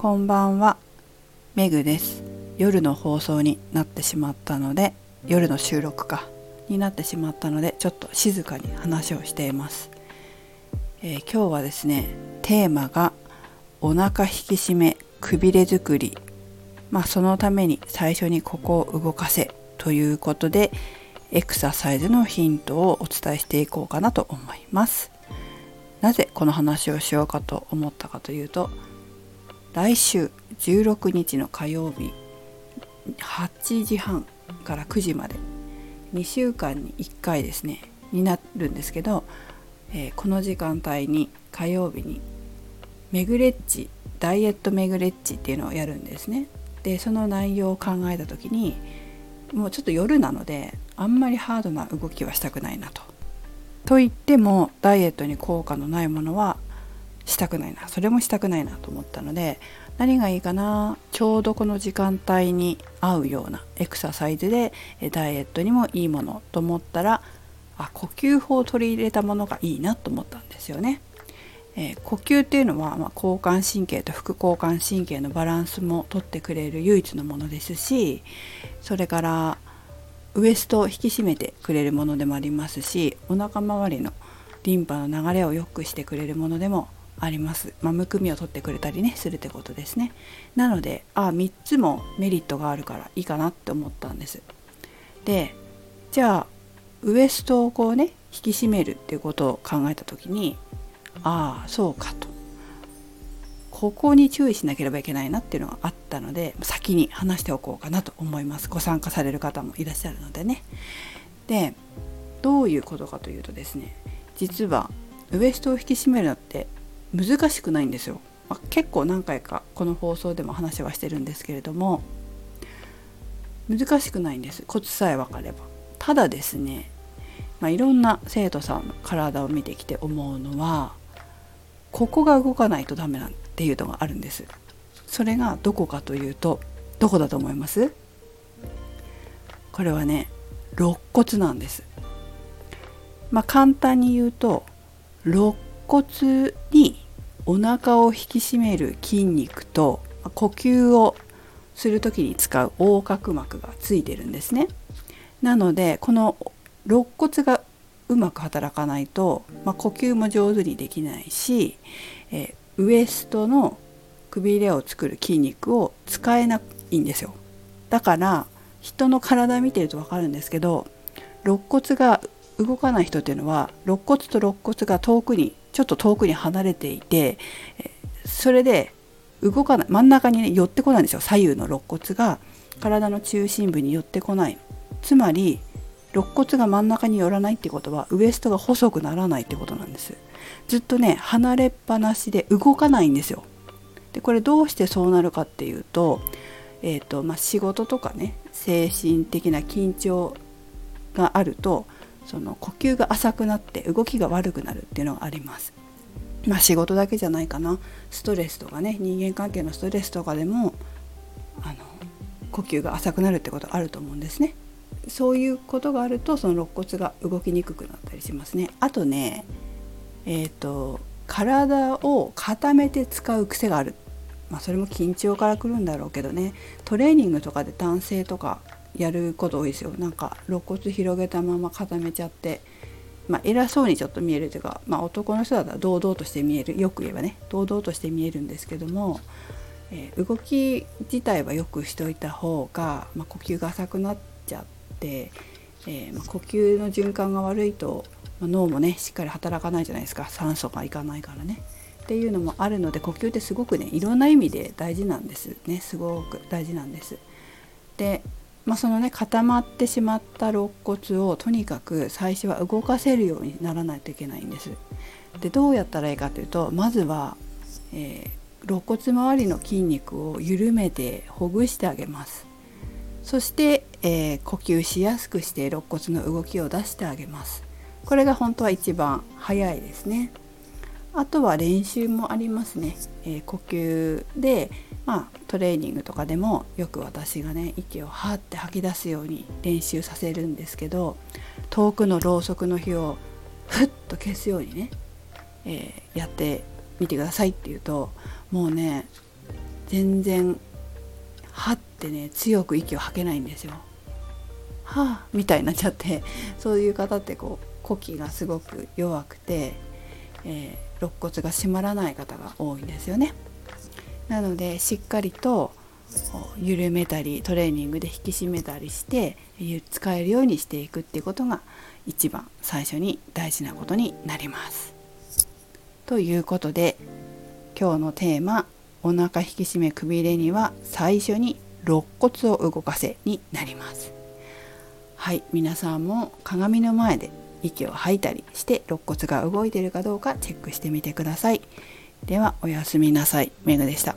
こんばんは。メグです。夜の放送になってしまったので夜の収録かになってしまったのでちょっと静かに話をしています、えー、今日はですねテーマがお腹引き締めくびれ作り。まあそのために最初にここを動かせということでエクササイズのヒントをお伝えしていこうかなと思います。なぜこの話をしようかと思ったかというと来週16日の火曜日8時半から9時まで2週間に1回ですねになるんですけど、えー、この時間帯に火曜日にメグレッジダイエットメグレッジっていうのをやるんですね。でその内容を考えた時にもうちょっと夜なのであんまりハードな動きはしたくないなと。と言ってもダイエットに効果のないものはしたくないなそれもしたくないなと思ったので何がいいかなちょうどこの時間帯に合うようなエクササイズでダイエットにもいいものと思ったらあ呼吸法を取り入れたものがいいなと思ったんですよね。えー、呼吸っていうのは、まあ、交感神経と副交感神経のバランスもとってくれる唯一のものですしそれからウエストを引き締めてくれるものでもありますしお腹周りのリンパの流れを良くしてくれるものでもあります、まあ、むくみを取ってくれたりねするってことですね。なのであ3つもメリットがあるからいいかなって思ったんです。でじゃあウエストをこうね引き締めるっていうことを考えた時にああそうかと。ここに注意しなければいけないなっていうのがあったので先に話しておこうかなと思います。ご参加される方もいらっしゃるのでね。でどういうことかというとですね実はウエストを引き締めるのって難しくないんですよ、まあ、結構何回かこの放送でも話はしてるんですけれども難しくないんです。コツさえ分かれば。ただですね、まあ、いろんな生徒さんの体を見てきて思うのはここが動かないとダメなんていうのがあるんです。それがどこかというとどこだと思います？これはね肋骨なんです。まあ簡単に言うと肋骨にお腹を引き締める筋肉と呼吸をする時に使う横隔膜がついてるんですね。なのでこの肋骨がうまく働かないと、まあ、呼吸も上手にできないし、え、ウエストのくびれを作る筋肉を使えないんですよ。だから人の体見てると分かるんですけど肋骨が動かない人っていうのは肋骨と肋骨が遠くにちょっと遠くに離れていてそれで動かない真ん中にね寄ってこないんですよ。左右の肋骨が体の中心部に寄ってこない。つまり肋骨が真ん中に寄らないってことはウエストが細くならないってことなんです。ずっとね離れっぱなしで動かないんですよ。でこれどうしてそうなるかっていうと,、えーとまあ、仕事とかね精神的な緊張があるとその呼吸が浅くなって動きが悪くなるっていうのがあります。まあ仕事だけじゃないかなストレスとかね人間関係のストレスとかでもあの呼吸が浅くなるってことあると思うんですね。そういうことがあるとその肋骨が動きにくくなったりしますね。あとねえっ、ー、と体を固めて使う癖がある。まあ、それも緊張からくるんだろうけどねトレーニングとかで男性とかやること多いですよ。なんか肋骨広げたまま固めちゃって、まあ、偉そうにちょっと見えるというか、まあ、男の人だったら堂々として見える。よく言えばね。堂々として見えるんですけども、えー、動き自体はよくしといた方が、まあ、呼吸が浅くなっちゃって、えー、ま呼吸の循環が悪いと、ま脳もねしっかり働かないじゃないですか。酸素がいかないからね。っていうのもあるので呼吸ってすごくねいろんな意味で大事なんですね。すごく大事なんです。でまあ、そのね固まってしまった肋骨をとにかく最初は動かせるようにならないといけないんです。でどうやったらいいかというとまずは、えー、肋骨周りの筋肉を緩めてほぐしてあげます。そして、えー、呼吸しやすくして肋骨の動きを出してあげます。これが本当は一番早いですね。あとは練習もありますね。えー、呼吸でまあ、トレーニングとかでもよく私がね息をはって吐き出すように練習させるんですけど遠くのろうそくの火をふっと消すようにね、えー、やってみてくださいって言うともうね全然はってね強く息を吐けないんですよ。はあみたいになっちゃってそういう方ってこう呼気がすごく弱くて、えー、肋骨が締まらない方が多いんですよね。なのでしっかりと緩めたりトレーニングで引き締めたりして使えるようにしていくっていうことが一番最初に大事なことになります。ということで今日のテーマ「お腹引き締めくびれには最初に肋骨を動かせ」になります。はい皆さんも鏡の前で息を吐いたりして肋骨が動いているかどうかチェックしてみてください。ではおやすみなさい。メグでした。